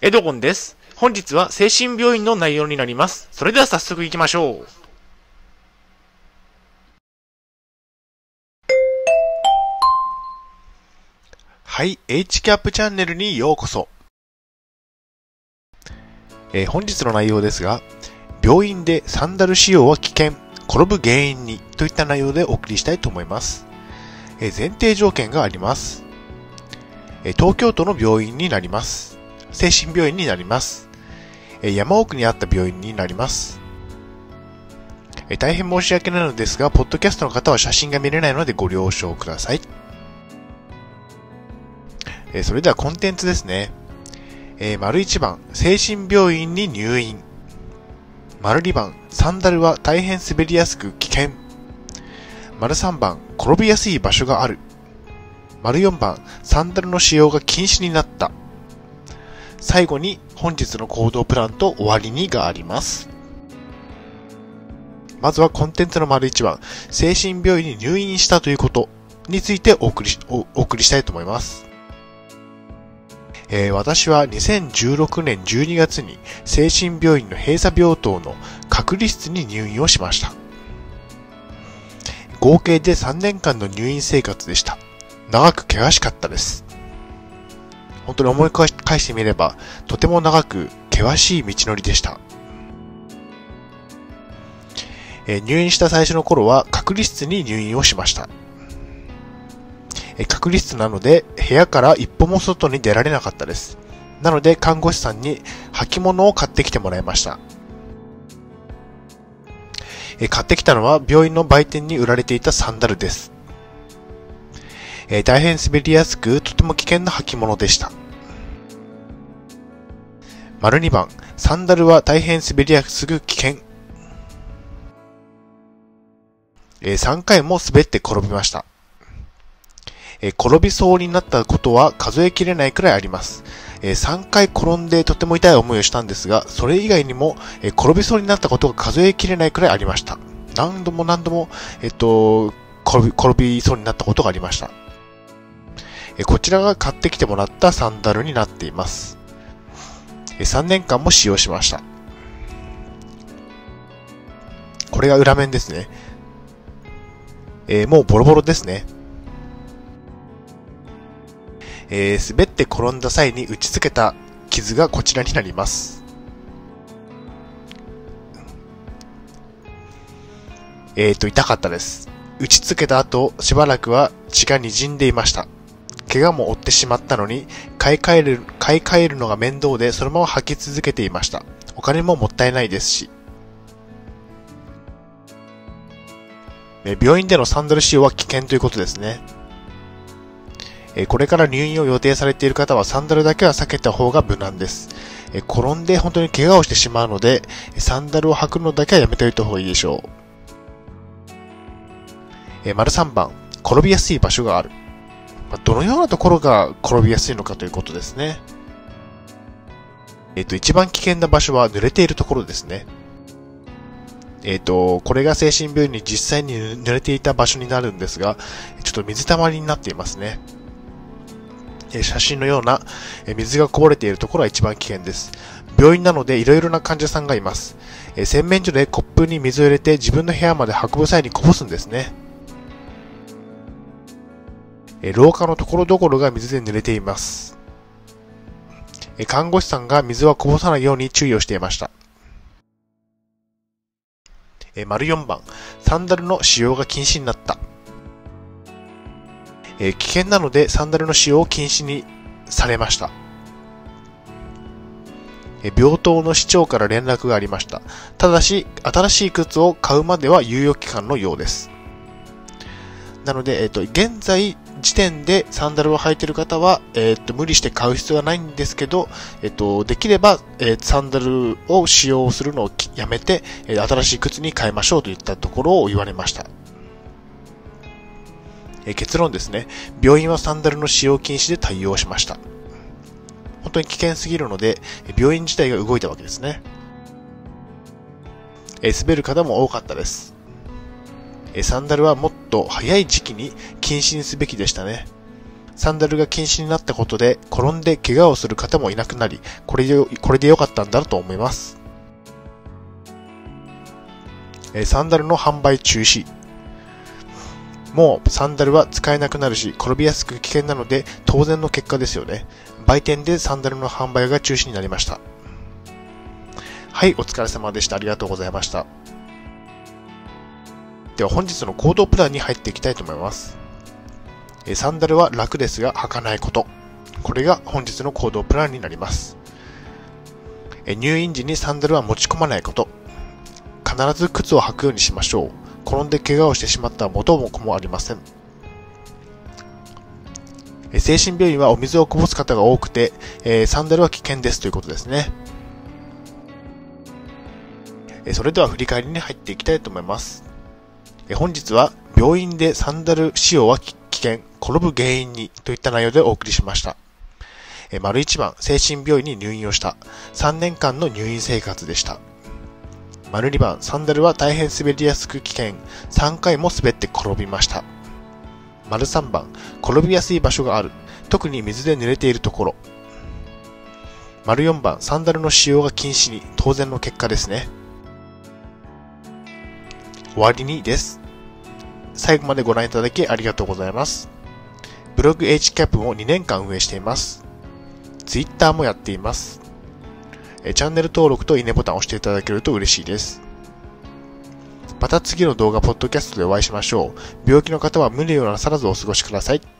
エドゴンです。本日は精神病院の内容になります。それでは早速行きましょう。はい、HCAP チャンネルにようこそ。えー本日の内容ですが、病院でサンダル使用は危険、転ぶ原因にといった内容でお送りしたいと思います。えー前提条件があります。えー東京都の病院になります。精神病院になります。山奥にあった病院になります。大変申し訳ないのですが、ポッドキャストの方は写真が見れないのでご了承ください。それではコンテンツですね。丸1番、精神病院に入院。丸2番、サンダルは大変滑りやすく危険。丸3番、転びやすい場所がある。丸4番、サンダルの使用が禁止になった。最後に本日の行動プランと終わりにがあります。まずはコンテンツの丸1番、精神病院に入院したということについてお送りしおお送りしたいと思います。えー私は2016年12月に精神病院の閉鎖病棟の隔離室に入院をしました。合計で3年間の入院生活でした。長く険しかったです。本当に思い返してみれば、とても長く険しい道のりでした。え入院した最初の頃は隔離室に入院をしました。え隔離室なので部屋から一歩も外に出られなかったです。なので看護師さんに履物を買ってきてもらいました。え買ってきたのは病院の売店に売られていたサンダルです。えー大変滑りやすくとても危険な履物でした。丸2番、サンダルは大変滑りやすく危険。えー3回も滑って転びました。えー転びそうになったことは数えきれないくらいあります。えー3回転んでとても痛い思いをしたんですが、それ以外にも、えー転びそうになったことが数えきれないくらいありました。何度も何度も、えっと、転び、転びそうになったことがありました。こちらが買ってきてもらったサンダルになっています。3年間も使用しました。これが裏面ですね。えーもうボロボロですね。えー滑って転んだ際に打ち付けた傷がこちらになります。えーと、痛かったです。打ち付けた後、しばらくは血が滲んでいました。怪我も負ってしまったのに、買い替える、買い替えるのが面倒で、そのまま履き続けていました。お金ももったいないですし。病院でのサンダル使用は危険ということですね。これから入院を予定されている方はサンダルだけは避けた方が無難です。転んで本当に怪我をしてしまうので、サンダルを履くのだけはやめておいた方がいいでしょう。丸3番、転びやすい場所がある。まどのようなところが転びやすいのかということですね。えっ、と、一番危険な場所は濡れているところですね。えっ、と、これが精神病院に実際に濡れていた場所になるんですが、ちょっと水たまりになっていますね。え写真のようなえ水がこぼれているところは一番危険です。病院なのでいろいろな患者さんがいます。え洗面所でコップに水を入れて自分の部屋まで運ぶ際にこぼすんですね。え廊下のところどころが水で濡れています。え看護師さんが水はこぼさないように注意をしていました。え丸4番、サンダルの使用が禁止になった。え危険なのでサンダルの使用を禁止にされました。え病棟の市長から連絡がありました。ただし、新しい靴を買うまでは猶予期間のようです。なので、えっ、と、現在時点でサンダルを履いている方は、えっ、と、無理して買う必要はないんですけど、えっ、と、できれば、えーサンダルを使用するのをやめて、え新しい靴に変えましょうといったところを言われました。え結論ですね。病院はサンダルの使用禁止で対応しました。本当に危険すぎるので、病院自体が動いたわけですね。え滑る方も多かったです。サンダルはもっと早い時期に禁止にすべきでしたね。サンダルが禁止になったことで転んで怪我をする方もいなくなり、これで、これで良かったんだろうと思います。えサンダルの販売中止。もうサンダルは使えなくなるし、転びやすく危険なので当然の結果ですよね。売店でサンダルの販売が中止になりました。はい、お疲れ様でした。ありがとうございました。では本日の行動プランに入っていきたいと思います。サンダルは楽ですが履かないこと。これが本日の行動プランになります。入院時にサンダルは持ち込まないこと。必ず靴を履くようにしましょう。転んで怪我をしてしまったら元も子もありません。精神病院はお水をこぼす方が多くて、サンダルは危険ですということですね。それでは振り返りに入っていきたいと思います。本日は病院でサンダル使用は危険、転ぶ原因にといった内容でお送りしました。え丸一番、精神病院に入院をした。3年間の入院生活でした。丸2番、サンダルは大変滑りやすく危険。3回も滑って転びました。丸3番、転びやすい場所がある。特に水で濡れているところ。丸4番、サンダルの使用が禁止に、当然の結果ですね。終わりにです。最後までご覧いただきありがとうございます。ブログ HCAP も2年間運営しています。Twitter もやっています。チャンネル登録といいねボタンを押していただけると嬉しいです。また次の動画、ポッドキャストでお会いしましょう。病気の方は無理をなさらずお過ごしください。